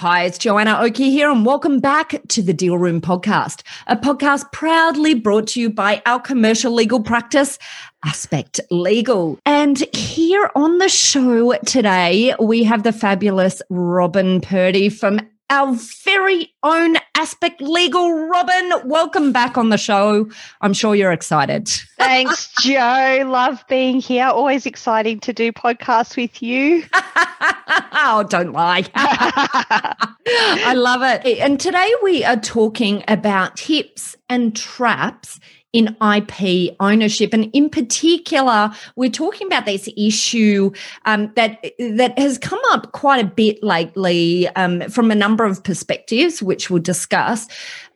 Hi, it's Joanna Oakey here, and welcome back to the Deal Room Podcast, a podcast proudly brought to you by our commercial legal practice, Aspect Legal. And here on the show today, we have the fabulous Robyn Purdy from our very own Aspect Legal. Robyn, welcome back on the show. I'm sure you're excited. Thanks, Joe. Love being here. Always exciting to do podcasts with you. oh, don't lie. I love it. And today we are talking about tips and traps in IP ownership, and in particular, we're talking about this issue um, that that has come up quite a bit lately um, from a number of perspectives, which we'll discuss,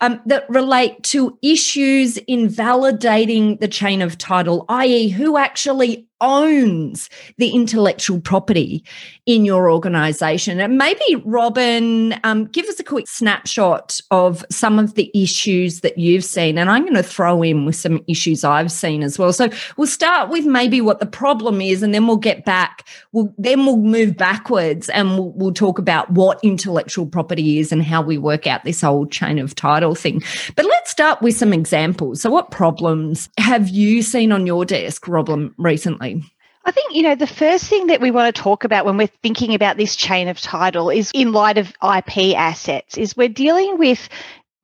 um, that relate to issues in validating the chain of title, i.e., who actually owns the intellectual property in your organization. And maybe, Robyn, um, give us a quick snapshot of some of the issues that you've seen. And I'm going to throw in with some issues I've seen as well. So we'll start with maybe what the problem is, and then we'll get back. We'll, then we'll move backwards and we'll, we'll talk about what intellectual property is and how we work out this whole chain of title thing. But let's start with some examples. So, what problems have you seen on your desk, Robyn, recently? I think, you know, the first thing that we want to talk about when we're thinking about this chain of title is in light of IP assets, is we're dealing with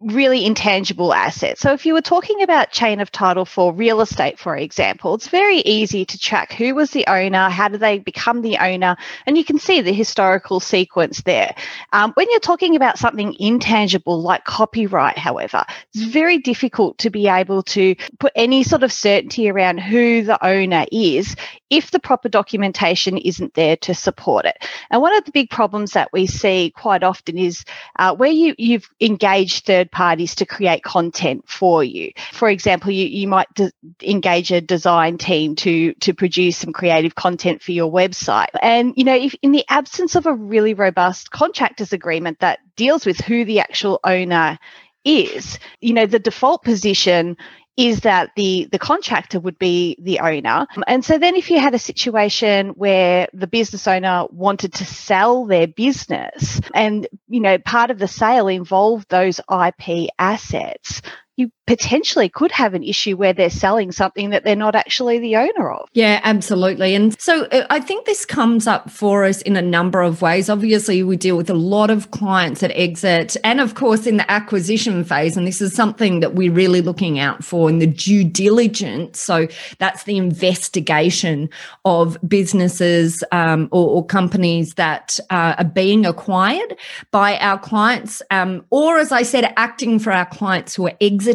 really intangible assets. So if you were talking about chain of title for real estate, for example, it's very easy to track who was the owner, how did they become the owner, and you can see the historical sequence there. Um, when you're talking about something intangible like copyright, however, it's very difficult to be able to put any sort of certainty around who the owner is if the proper documentation isn't there to support it. And one of the big problems that we see quite often is uh, where you, you've engaged third parties to create content for you. For example, you, you might de- engage a design team to, to produce some creative content for your website. And, you know, if in the absence of a really robust contractors agreement that deals with who the actual owner is, you know, the default position is that the the contractor would be the owner. And so then if you had a situation where the business owner wanted to sell their business and you know part of the sale involved those IP assets you potentially could have an issue where they're selling something that they're not actually the owner of. Yeah, absolutely. And so uh, I think this comes up for us in a number of ways. Obviously, we deal with a lot of clients at exit and, of course, in the acquisition phase. And this is something that we're really looking out for in the due diligence. So that's the investigation of businesses um, or, or, companies that uh, are being acquired by our clients, um, or as I said, acting for our clients who are exiting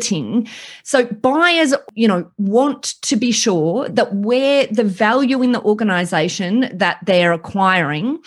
so buyers, you know, want to be sure that where the value in the organization that they're acquiring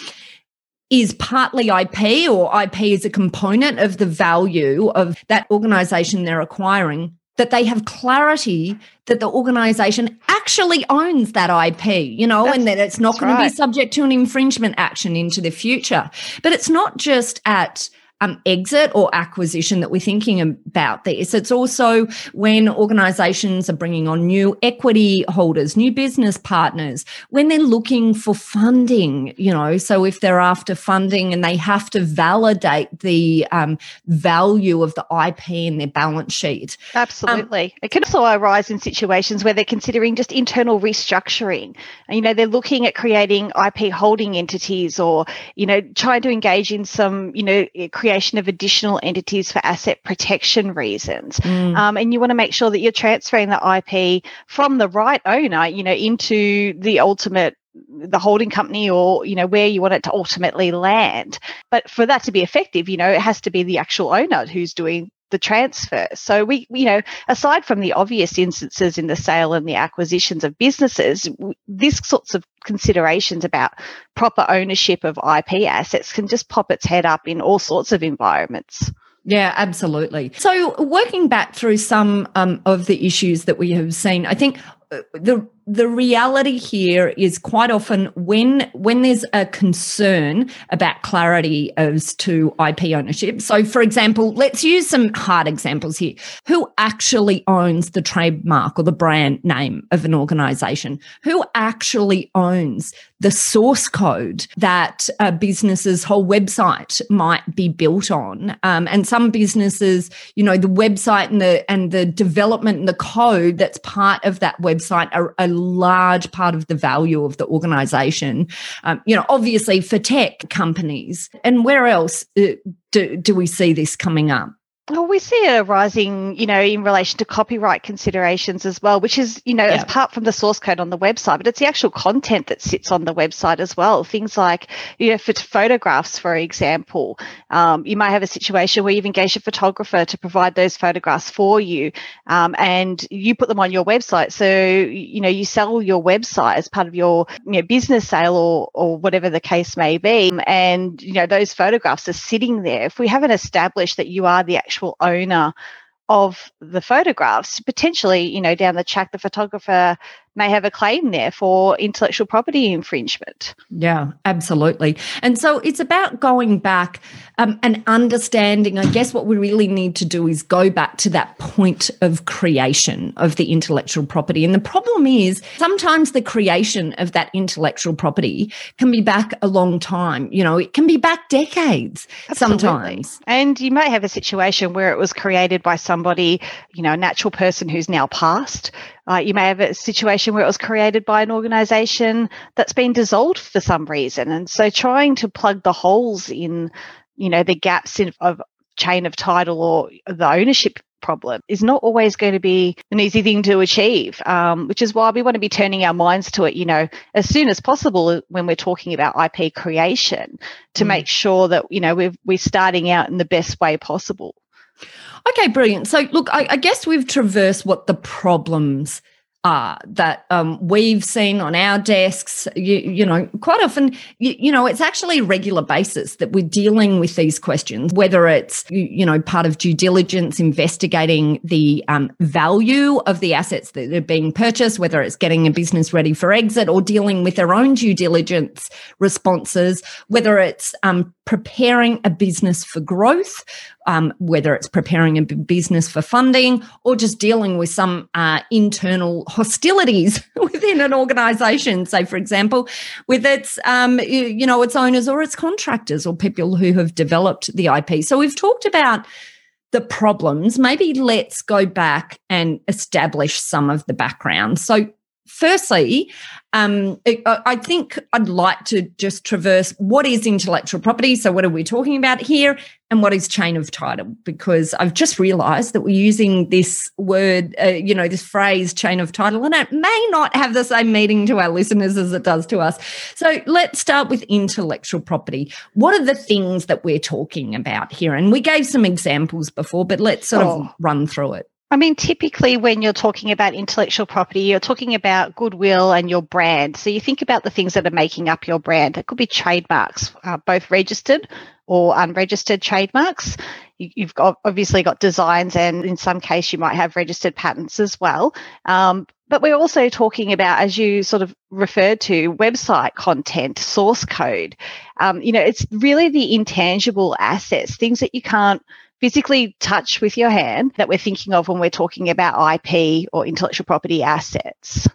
is partly IP or IP is a component of the value of that organization they're acquiring that they have clarity that the organization actually owns that IP, you know, that's, and that it's not going right. to be subject to an infringement action into the future. But it's not just at um, exit or acquisition that we're thinking about this. It's also when organizations are bringing on new equity holders, new business partners, when they're looking for funding, you know, so if they're after funding and they have to validate the um, value of the IP in their balance sheet. Absolutely. Um, it can also arise in situations where they're considering just internal restructuring. You know, they're looking at creating IP holding entities or, you know, trying to engage in some, you know, creation of additional entities for asset protection reasons. Mm. Um, and you want to make sure that you're transferring the IP from the right owner, you know, into the ultimate the holding company or you know where you want it to ultimately land but for that to be effective you know it has to be the actual owner who's doing the transfer. So we, you know, aside from the obvious instances in the sale and the acquisitions of businesses, this sorts of considerations about proper ownership of IP assets can just pop its head up in all sorts of environments. Yeah, absolutely. So, working back through some um, of the issues that we have seen, I think uh, the the reality here is quite often when when there's a concern about clarity as to IP ownership. So for example, let's use some hard examples here. Who actually owns the trademark or the brand name of an organization? Who actually owns the source code that a business's whole website might be built on? Um, and some businesses, you know, the website and the and the development and the code that's part of that website are, are large part of the value of the organization. Um, you know, obviously for tech companies. And where else uh, do, do we see this coming up? Well, we see a rising, you know, in relation to copyright considerations as well, which is, you know, yeah. apart from the source code on the website, but it's the actual content that sits on the website as well. Things like, you know, for photographs, for example, um, you might have a situation where you've engaged a photographer to provide those photographs for you, um, and you put them on your website. So, you know, you sell your website as part of your you know, business sale or or whatever the case may be, and you know, those photographs are sitting there. If we haven't established that you are the actual actual owner of the photographs potentially you know down the track the photographer may have a claim there for intellectual property infringement. Yeah, absolutely. And so it's about going back um, and understanding. I guess what we really need to do is go back to that point of creation of the intellectual property. And the problem is sometimes the creation of that intellectual property can be back a long time. You know, it can be back decades Absolutely. sometimes. And you might have a situation where it was created by somebody, you know, a natural person who's now passed uh, you may have a situation where it was created by an organization that's been dissolved for some reason. And so trying to plug the holes in, you know, the gaps in, of chain of title or the ownership problem is not always going to be an easy thing to achieve, um, which is why we want to be turning our minds to it, you know, as soon as possible when we're talking about IP creation to mm. make sure that, you know, we're, we're starting out in the best way possible. Okay, brilliant. So, look, I, I guess we've traversed what the problems are that um, we've seen on our desks. You, you know, quite often, you, you, know, it's actually a regular basis that we're dealing with these questions, whether it's, you, you know, part of due diligence, investigating the um, value of the assets that are being purchased, whether it's getting a business ready for exit or dealing with their own due diligence responses, whether it's um, preparing a business for growth, um, whether it's preparing a business for funding or just dealing with some uh, internal hostilities within an organization. Say, for example, with its, um, you know, its owners or its contractors or people who have developed the IP. So we've talked about the problems. Maybe let's go back and establish some of the background. So firstly, um, I think I'd like to just traverse what is intellectual property. So, what are we talking about here? And what is chain of title? Because I've just realized that we're using this word, uh, you know, this phrase chain of title, and it may not have the same meaning to our listeners as it does to us. So, let's start with intellectual property. What are the things that we're talking about here? And we gave some examples before, but let's sort oh. of run through it. I mean, typically when you're talking about intellectual property, you're talking about goodwill and your brand. So you think about the things that are making up your brand. It could be trademarks, uh, both registered or unregistered trademarks. You, have got obviously got designs, and in some case, you might have registered patents as well. Um, but we're also talking about, as you sort of referred to, website content, source code. Um, you know, it's really the intangible assets, things that you can't physically touch with your hand that we're thinking of when we're talking about IP or intellectual property assets.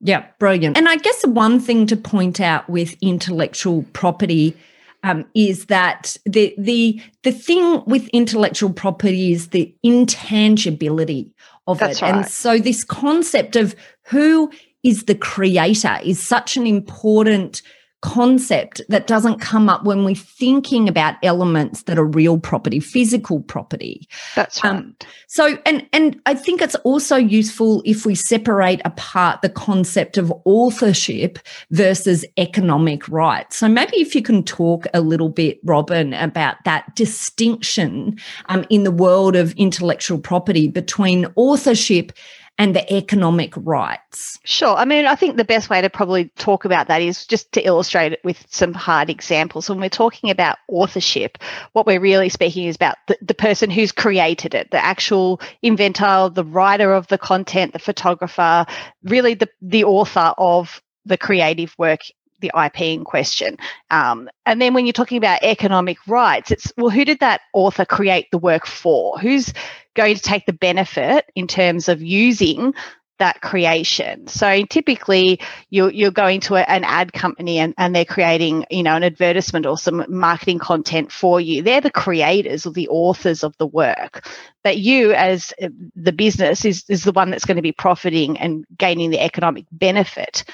Yeah, brilliant. And I guess one thing to point out with intellectual property um, is that the the the thing with intellectual property is the intangibility of That's it. Right. And so this concept of who is the creator is such an important concept that doesn't come up when we're thinking about elements that are real property, physical property. That's um, right. Um, so, and and I think it's also useful if we separate apart the concept of authorship versus economic rights. So maybe if you can talk a little bit, Robyn, about that distinction um, in the world of intellectual property between authorship and the economic rights? Sure. I mean, I think the best way to probably talk about that is just to illustrate it with some hard examples. When we're talking about authorship, what we're really speaking is about the, the person who's created it, the actual inventor, the writer of the content, the photographer, really the, the author of the creative work the IP in question. Um, and then when you're talking about economic rights, it's well, who did that author create the work for? Who's going to take the benefit in terms of using that creation. So typically you're, you're going to a, an ad company and, and they're creating, you know, an advertisement or some marketing content for you. They're the creators or the authors of the work. But you as uh, the business is, is the one that's going to be profiting and gaining the economic benefit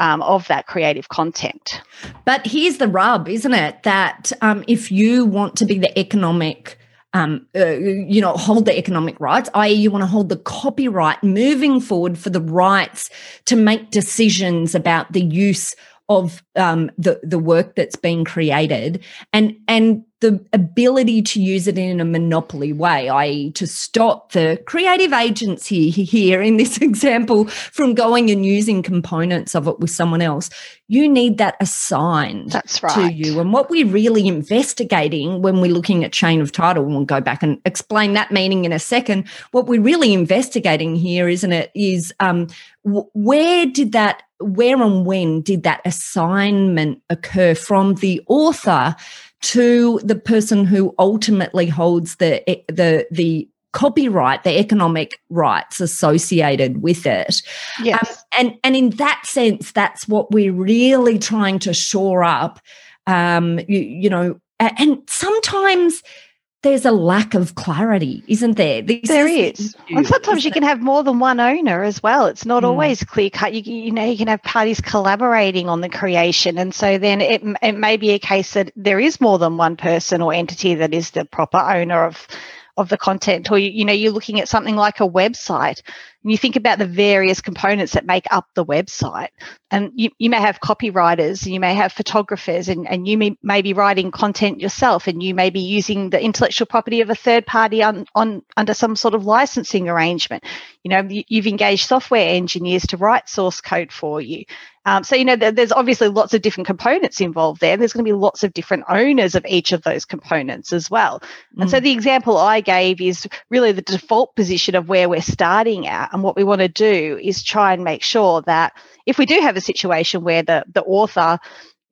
um, of that creative content. But here's the rub, isn't it? That um, if you want to be the economic um, uh, you know, hold the economic rights, i.e., you want to hold the copyright moving forward for the rights to make decisions about the use of um, the the work that's being created, and and the ability to use it in a monopoly way, i.e., to stop the creative agency here in this example from going and using components of it with someone else. You need that assigned That's right. to you. And what we're really investigating when we're looking at chain of title, and we'll go back and explain that meaning in a second. What we're really investigating here, isn't it, is um, where did that, where and when did that assignment occur from the author? To the person who ultimately holds the the the copyright, the economic rights associated with it. Yes. Um, and and in that sense, that's what we're really trying to shore up. Um, you, you know, and sometimes there's a lack of clarity, isn't there? This there is. is. and sometimes you can have more than one owner as well. It's not mm. always clear cut. You, you know, you can have parties collaborating on the creation. And so then it, it may be a case that there is more than one person or entity that is the proper owner of of the content or you know you're looking at something like a website and you think about the various components that make up the website. And you, you may have copywriters you may have photographers and, and you may, may be writing content yourself and you may be using the intellectual property of a third party on, on under some sort of licensing arrangement. You know you, you've engaged software engineers to write source code for you um, so, you know, there's obviously lots of different components involved there. There's going to be lots of different owners of each of those components as well. Mm. And so mm. the example I gave is really the default position of where we're starting at. And what we want to do is try and make sure that if we do have a situation where the, the author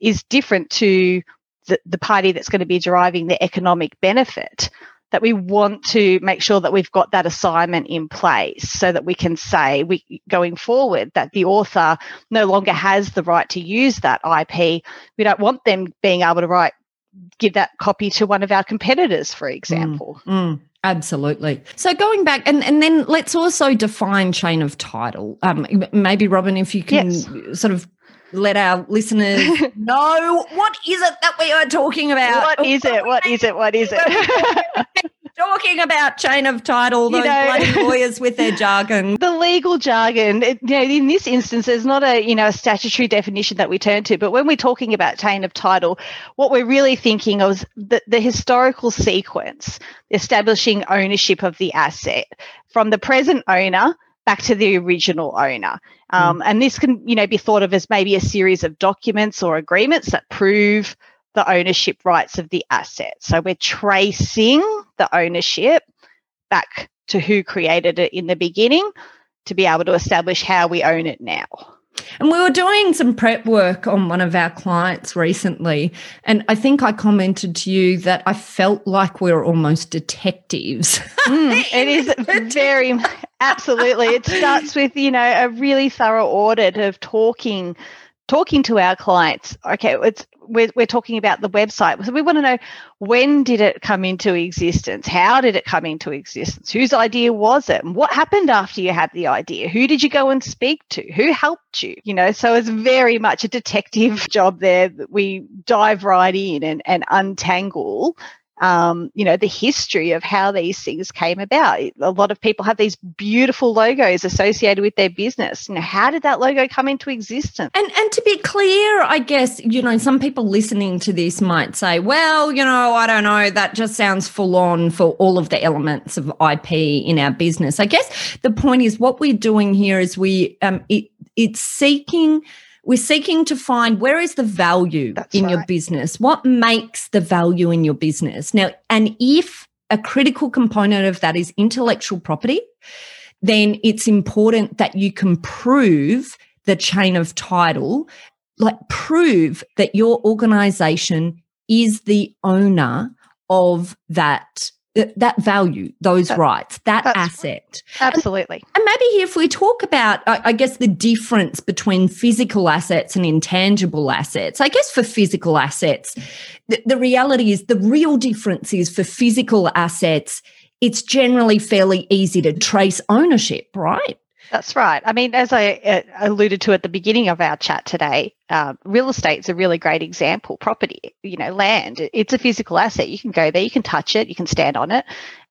is different to the, the party that's going to be deriving the economic benefit, that we want to make sure that we've got that assignment in place so that we can say we going forward that the author no longer has the right to use that IP. We don't want them being able to write give that copy to one of our competitors, for mm, example. Mm, mm, absolutely. So going back, and, and then let's also define chain of title. Um, maybe Robyn, if you can yes. sort of let our listeners know what is it that we are talking about? What is it? What is it? What is it? talking about chain of title, those you know, bloody lawyers with their jargon. The legal jargon. It, you know, in this instance, there's not a you know a statutory definition that we turn to, but when we're talking about chain of title, what we're really thinking of is the, the historical sequence, establishing ownership of the asset from the present owner back to the original owner. Um, mm. And this can, you know, be thought of as maybe a series of documents or agreements that prove the ownership rights of the asset. So we're tracing the ownership back to who created it in the beginning to be able to establish how we own it now. And we were doing some prep work on one of our clients recently. And I think I commented to you that I felt like we were almost detectives. Mm, it is very, absolutely. It starts with, you know, a really thorough audit of talking talking to our clients okay it's we're, we're talking about the website. So we want to know when did it come into existence? How did it come into existence? Whose idea was it? And what happened after you had the idea? Who did you go and speak to? Who helped you? You know so it's very much a detective job there that we dive right in and, and untangle um, you know, the history of how these things came about. A lot of people have these beautiful logos associated with their business. You know, how did that logo come into existence? And and to be clear, I guess, you know, some people listening to this might say, well, you know, I don't know, that just sounds full on for all of the elements of IP in our business. I guess the point is what we're doing here is we um it, it's seeking we're seeking to find where is the value That's in right. your business what makes the value in your business now and if a critical component of that is intellectual property then it's important that you can prove the chain of title like prove that your organization is the owner of that that value those rights that asset Absolutely. and maybe if we talk about, I I guess, the difference between physical assets and intangible assets, I guess for physical assets, the, the reality is the real difference is for physical assets, it's generally fairly easy to trace ownership, right? That's right. I mean, as I uh, alluded to at the beginning of our chat today, um, real is a really great example. Property, you know, land, it's a physical asset. You can go there, you can touch it, you can stand on it.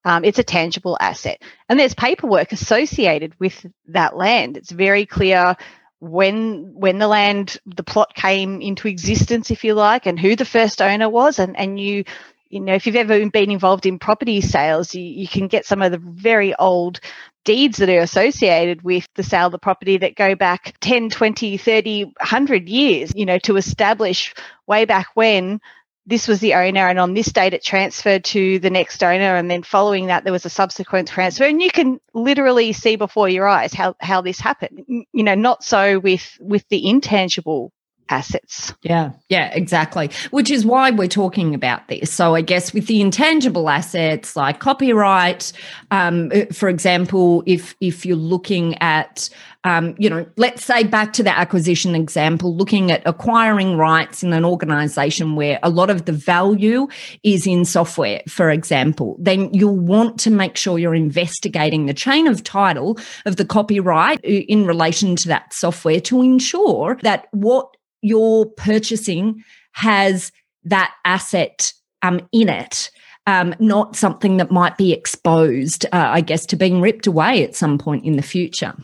Um, it's a tangible asset. And there's paperwork associated with that land. It's very clear when when the land the plot came into existence if you like and who the first owner was and and you you know if you've ever been involved in property sales you, you can get some of the very old deeds that are associated with the sale of the property that go back 10 20 30 100 years you know to establish way back when this was the owner and on this date it transferred to the next owner and then following that there was a subsequent transfer. And you can literally see before your eyes how how this happened. You know not so with with the intangible assets Yeah, yeah, exactly. Which is why we're talking about this. So I guess with the intangible assets like copyright, um, uh, for example, if if you're looking at um, you know, let's say back to the acquisition example, looking at acquiring rights in an organization where a lot of the value is in software, for example, then you'll want to make sure you're investigating the chain of title of the copyright uh, in relation to that software to ensure that what you're purchasing has that asset um, in it. Um, not something that might be exposed, uh, I guess, to being ripped away at some point in the future.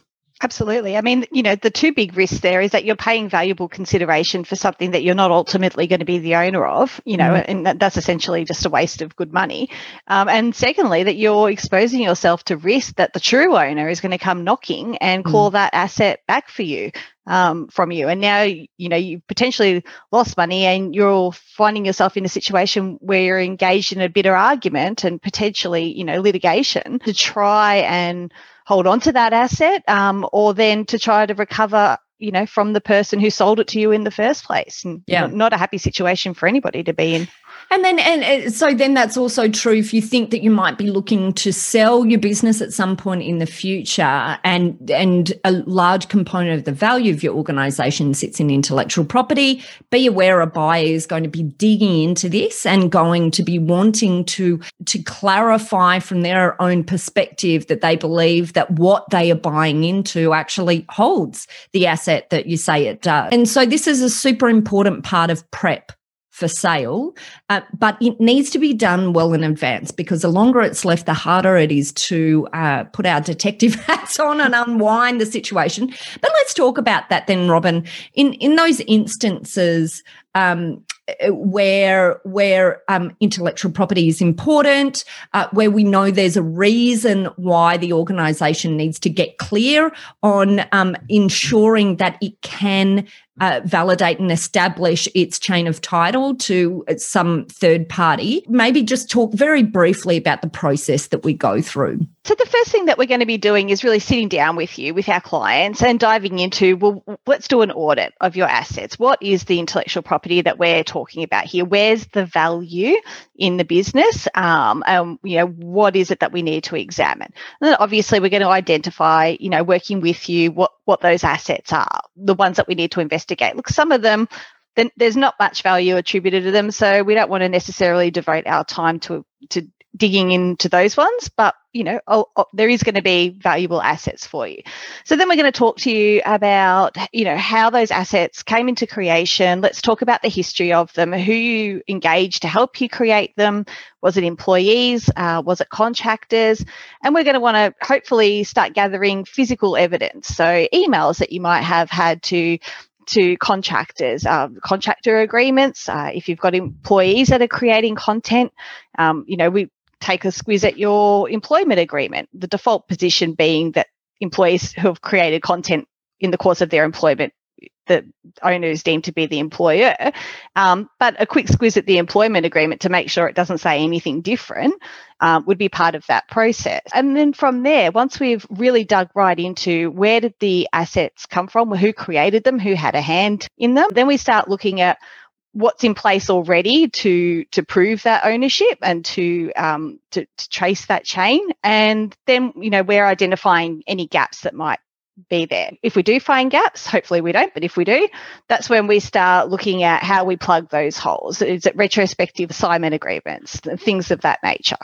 Absolutely. I mean, you know, the two big risks there is that you're paying valuable consideration for something that you're not ultimately going to be the owner of, you know, Mhm. and that, that's essentially just a waste of good money. Um, and secondly, that you're exposing yourself to risk that the true owner is going to come knocking and claw that asset back for you. Um, from you, and now you know you potentially lost money, and you're finding yourself in a situation where you're engaged in a bitter argument and potentially, you know, litigation to try and hold on to that asset um, or then to try to recover you know from the person who sold it to you in the first place and Yeah. not, not a happy situation for anybody to be in And then, and so then that's also true if you think that you might be looking to sell your business at some point in the future, and and a large component of the value of your organization sits in intellectual property. Be aware a buyer is going to be digging into this and going to be wanting to to clarify from their own perspective that they believe that what they are buying into actually holds the asset that you say it does. And so this is a super important part of prep for sale, uh, but it needs to be done well in advance because the longer it's left, the harder it is to uh, put our detective hats on and unwind the situation. But let's talk about that then, Robyn. In in those instances um, where where um, intellectual property is important, uh, where we know there's a reason why the organisation needs to get clear on um, ensuring that it can uh, validate and establish its chain of title to some third party. Maybe just talk very briefly about the process that we go through. so the first thing that we're going to be doing is really sitting down with you with our clients and diving into well let's do an audit of your assets what is the intellectual property that we're talking about here where's the value in the business um, and you know what is it that we need to examine and then obviously we're going to identify you know working with you what what those assets are the ones that we need to investigate look some of them then there's not much value attributed to them so we don't want to necessarily devote our time to to digging into those ones but you know, oh, oh, there is going to be valuable assets for you. So then we're going to talk to you about, you know, how those assets came into creation. Let's talk about the history of them, who you engaged to help you create them. Was it employees? Uh, was it contractors? And we're going to want to hopefully start gathering physical evidence. So emails that you might have had to to contractors, um, contractor agreements. Uh, if you've got employees that are creating content, um, you know, we take a squeeze at your employment agreement. The default position being that employees who have created content in the course of their employment the owner is deemed to be the employer. Um, but a quick squiz at the employment agreement to make sure it doesn't say anything different um, would be part of that process. And then from there, once we've really dug right into where did the assets come from, who created them, who had a hand in them, then we start looking at what's in place already to to prove that ownership and to um to, to trace that chain and then you know we're identifying any gaps that might be there. If we do find gaps, hopefully we don't, but if we do, that's when we start looking at how we plug those holes. Is it retrospective assignment agreements, things of that nature?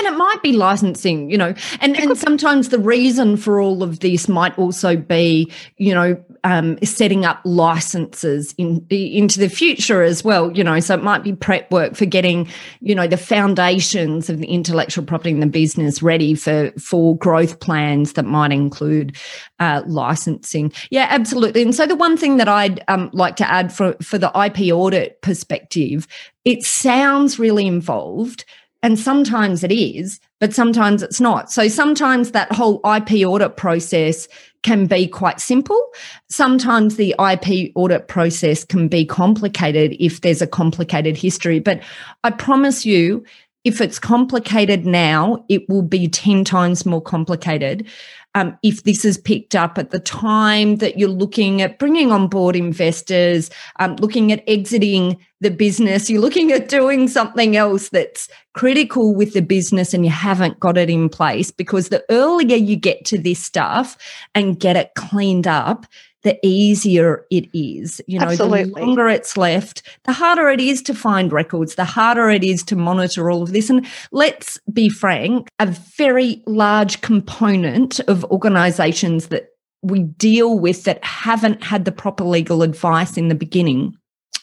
And it might be licensing, you know, and, and sometimes the reason for all of this might also be, you know, um, setting up licenses in, into the future as well, you know. So it might be prep work for getting, you know, the foundations of the intellectual property in the business ready for for growth plans that might include uh, licensing. Yeah, absolutely. And so the one thing that I'd um, like to add for for the IP audit perspective, it sounds really involved and sometimes it is, but sometimes it's not. So sometimes that whole IP audit process can be quite simple. Sometimes the IP audit process can be complicated if there's a complicated history. But I promise you, if it's complicated now, it will be 10 times more complicated um, if this is picked up at the time that you're looking at bringing on board investors, um, looking at exiting the business, you're looking at doing something else that's critical with the business and you haven't got it in place. Because the earlier you get to this stuff and get it cleaned up, the easier it is. You know, Absolutely. the longer it's left, the harder it is to find records, the harder it is to monitor all of this. And let's be frank, a very large component of organizations that we deal with that haven't had the proper legal advice in the beginning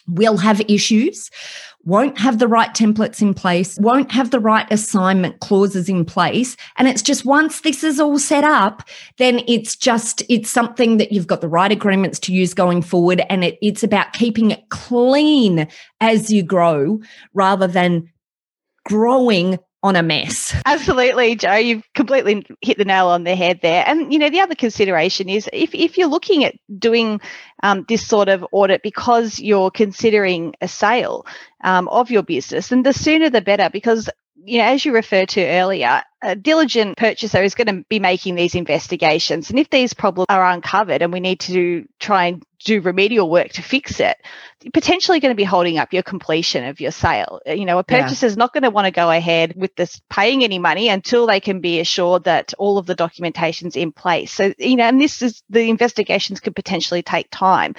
will have issues won't have the right templates in place, won't have the right assignment clauses in place. And it's just once this is all set up, then it's just, it's something that you've got the right agreements to use going forward. And it, it's about keeping it clean as you grow rather than growing on a mess. Absolutely, Joe. You've completely hit the nail on the head there. And you know, the other consideration is if if you're looking at doing um, this sort of audit because you're considering a sale um, of your business, then the sooner the better. Because you know, as you referred to earlier, a diligent purchaser is going to be making these investigations. And if these problems are uncovered and we need to try and do remedial work to fix it, you're potentially going to be holding up your completion of your sale. You know, a purchaser is yeah. not going to want to go ahead with this paying any money until they can be assured that all of the documentation's in place. So, you know, and this is the investigations could potentially take time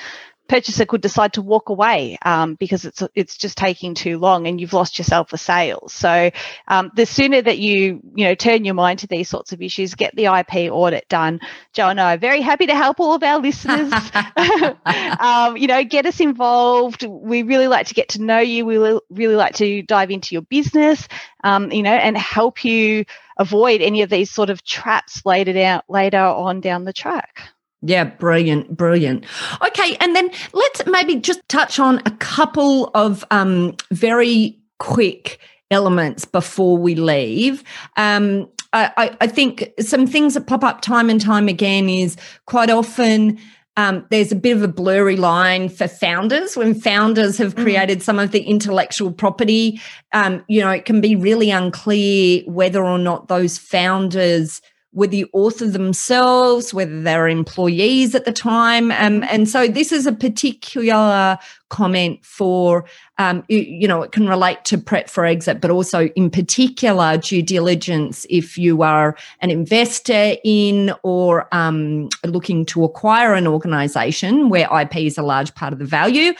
purchaser could decide to walk away um, because it's it's just taking too long and you've lost yourself a sale. So um, the sooner that you you know turn your mind to these sorts of issues, get the IP audit done. Joe and I are very happy to help all of our listeners. um, you know, get us involved. We really like to get to know you. We really like to dive into your business. Um, you know, and help you avoid any of these sort of traps later down later on down the track. Yeah, brilliant, brilliant. Okay, and then let's maybe just touch on a couple of um, very quick elements before we leave. Um, I, I, think some things that pop up time and time again is quite often. Um, there's a bit of a blurry line for founders when founders have mm. created mm. some of the intellectual property. Um, you know, it can be really unclear whether or not those founders were the author themselves, whether they were employees at the time. Um, and so this is a particular comment for, um, you, you, know, it can relate to prep for exit, but also in particular due diligence if you are an investor in or um, looking to acquire an organization where IP is a large part of the value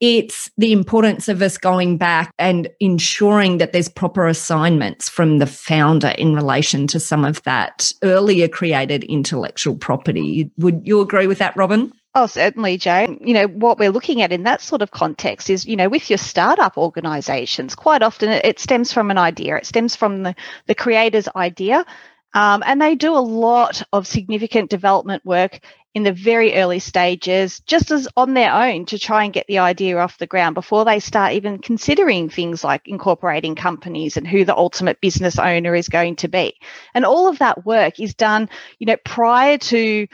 it's the importance of us going back and ensuring that there's proper assignments from the founder in relation to some of that earlier created intellectual property. Would you agree with that, Robyn? Oh, certainly, Joe. You know, what we're looking at in that sort of context is, you know, with your startup organizations, quite often it stems from an idea. It stems from the, the creator's idea. Um, and they do a lot of significant development work in the very early stages, just as on their own to try and get the idea off the ground before they start even considering things like incorporating companies and who the ultimate business owner is going to be. And all of that work is done, you know, prior to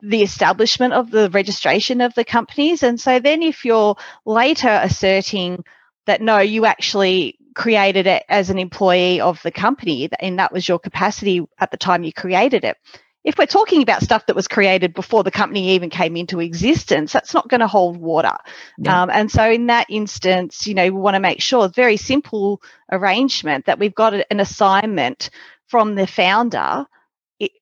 the establishment of the registration of the companies. And so then if you're later asserting that no, you actually created it as an employee of the company and that was your capacity at the time you created it if we're talking about stuff that was created before the company even came into existence, that's not going to hold water. Yeah. Um, and so, in that instance, you know, we want to make sure, very simple arrangement, that we've got an assignment from the founder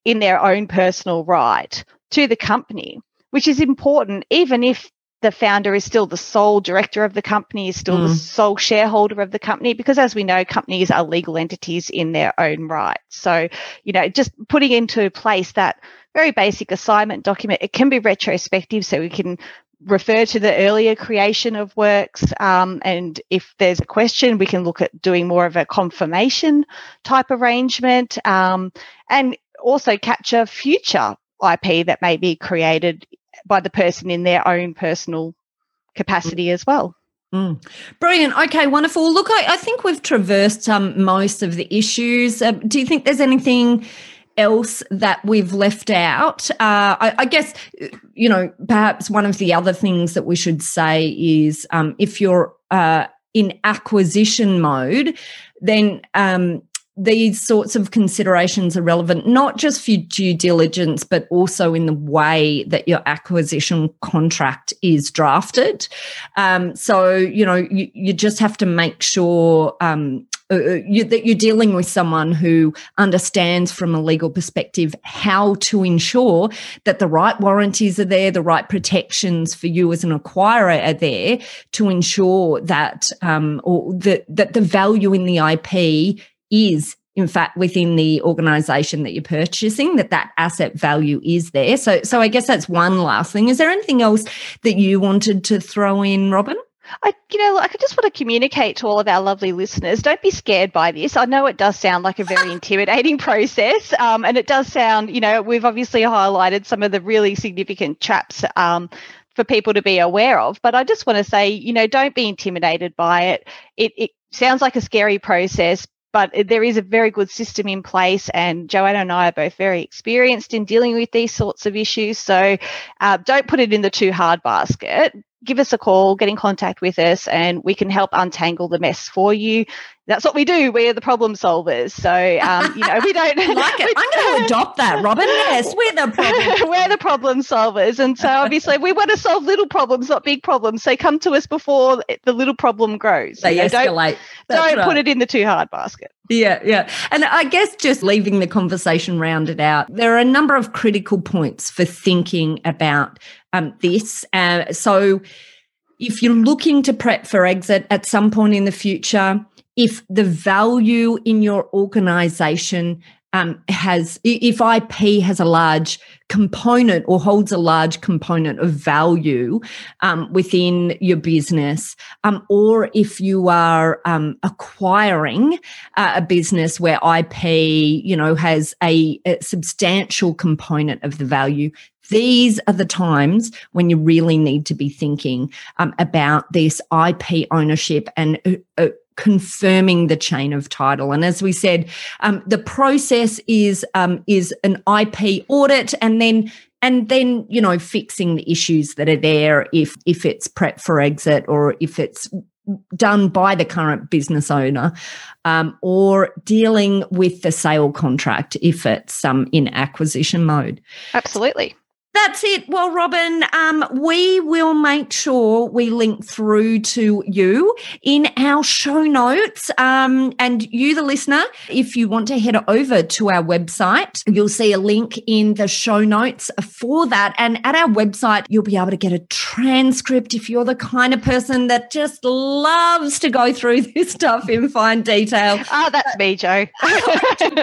in their own personal right to the company, which is important, even if the founder is still the sole director of the company, is still mm. the sole shareholder of the company, because as we know, companies are legal entities in their own right. So, you know, just putting into place that very basic assignment document, it can be retrospective, so we can refer to the earlier creation of works. Um, and if there's a question, we can look at doing more of a confirmation type arrangement um, and also capture future IP that may be created by the person in their own personal capacity as well. Mm. Brilliant. Okay, wonderful. Look, I, I think we've traversed um, most of the issues. Uh, do you think there's anything else that we've left out? Uh, I, I, guess, you know, perhaps one of the other things that we should say is um, if you're uh, in acquisition mode, then um, these sorts of considerations are relevant not just for due diligence, but also in the way that your acquisition contract is drafted. Um, so, you know, you, you, just have to make sure um, uh, uh, you, that you're dealing with someone who understands from a legal perspective how to ensure that the right warranties are there, the right protections for you as an acquirer are there to ensure that um, or that that the value in the IP is in fact within the organization that you're purchasing that that asset value is there so so i guess that's one last thing is there anything else that you wanted to throw in robin I, you know, I just want to communicate to all of our lovely listeners. Don't be scared by this. I know it does sound like a very intimidating process, um, and it does sound, you know, we've obviously highlighted some of the really significant traps um, for people to be aware of. But I just want to say, you know, don't be intimidated by it. It, it sounds like a scary process, but there is a very good system in place, and Joanna and I are both very experienced in dealing with these sorts of issues. So uh, don't put it in the too hard basket. Give us a call, get in contact with us, and we can help untangle the mess for you that's what we do. We're the problem solvers. So, um, you know, we don't like it. I'm going to adopt that, Robyn. Yes, we're the problem. we're the problem solvers, and so obviously we want to solve little problems, not big problems. So come to us before the little problem grows. They you know, escalate. Don't, don't right. put it in the too hard basket. Yeah, yeah. And I guess just leaving the conversation rounded out, there are a number of critical points for thinking about um, this. Uh, so, if you're looking to prep for exit at some point in the future, if the value in your organization um, has, if IP has a large component or holds a large component of value um, within your business, um, or if you are um, acquiring uh, a business where IP, you know, has a, a substantial component of the value, these are the times when you really need to be thinking um, about this IP ownership and uh, uh, confirming the chain of title. And as we said, um, the process is um, is an IP audit, and then and then you know fixing the issues that are there if if it's prep for exit or if it's done by the current business owner um, or dealing with the sale contract if it's um, in acquisition mode absolutely That's it. Well, Robyn, um, we will make sure we link through to you in our show notes. Um, and you, the listener, if you want to head over to our website, you'll see a link in the show notes for that. And at our website, you'll be able to get a transcript if you're the kind of person that just loves to go through this stuff in fine detail. Oh, that's me, Jo. she,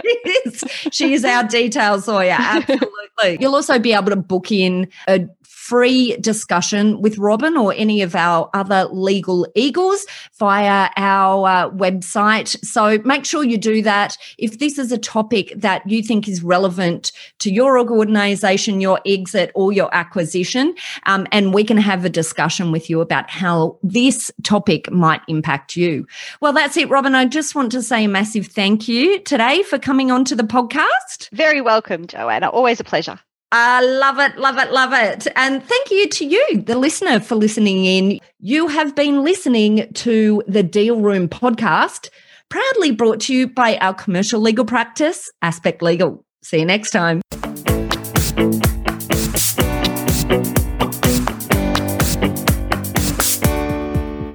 is, she is our detail sawyer. Absolutely. You'll also be able to book in a free discussion with Robyn or any of our other legal eagles via our uh, website. So make sure you do that. If this is a topic that you think is relevant to your organization, your exit, or your acquisition, um, and we can have a discussion with you about how this topic might impact you. Well, that's it, Robyn. I just want to say a massive thank you today for coming on to the podcast. Very welcome, Joanna. Always a pleasure. I love it, love it, love it. And thank you to you, the listener, for listening in. You have been listening to the Deal Room podcast, proudly brought to you by our commercial legal practice, Aspect Legal. See you next time.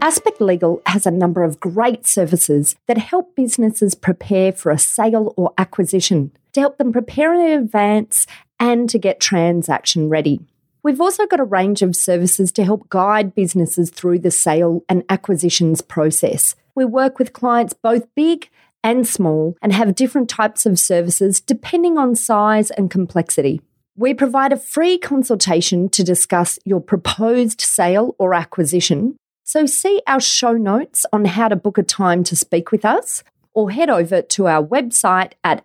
Aspect Legal has a number of great services that help businesses prepare for a sale or acquisition, to help them prepare in advance and to get transaction ready. We've also got a range of services to help guide businesses through the sale and acquisitions process. We work with clients both big and small and have different types of services depending on size and complexity. We provide a free consultation to discuss your proposed sale or acquisition so, see our show notes on how to book a time to speak with us, or head over to our website at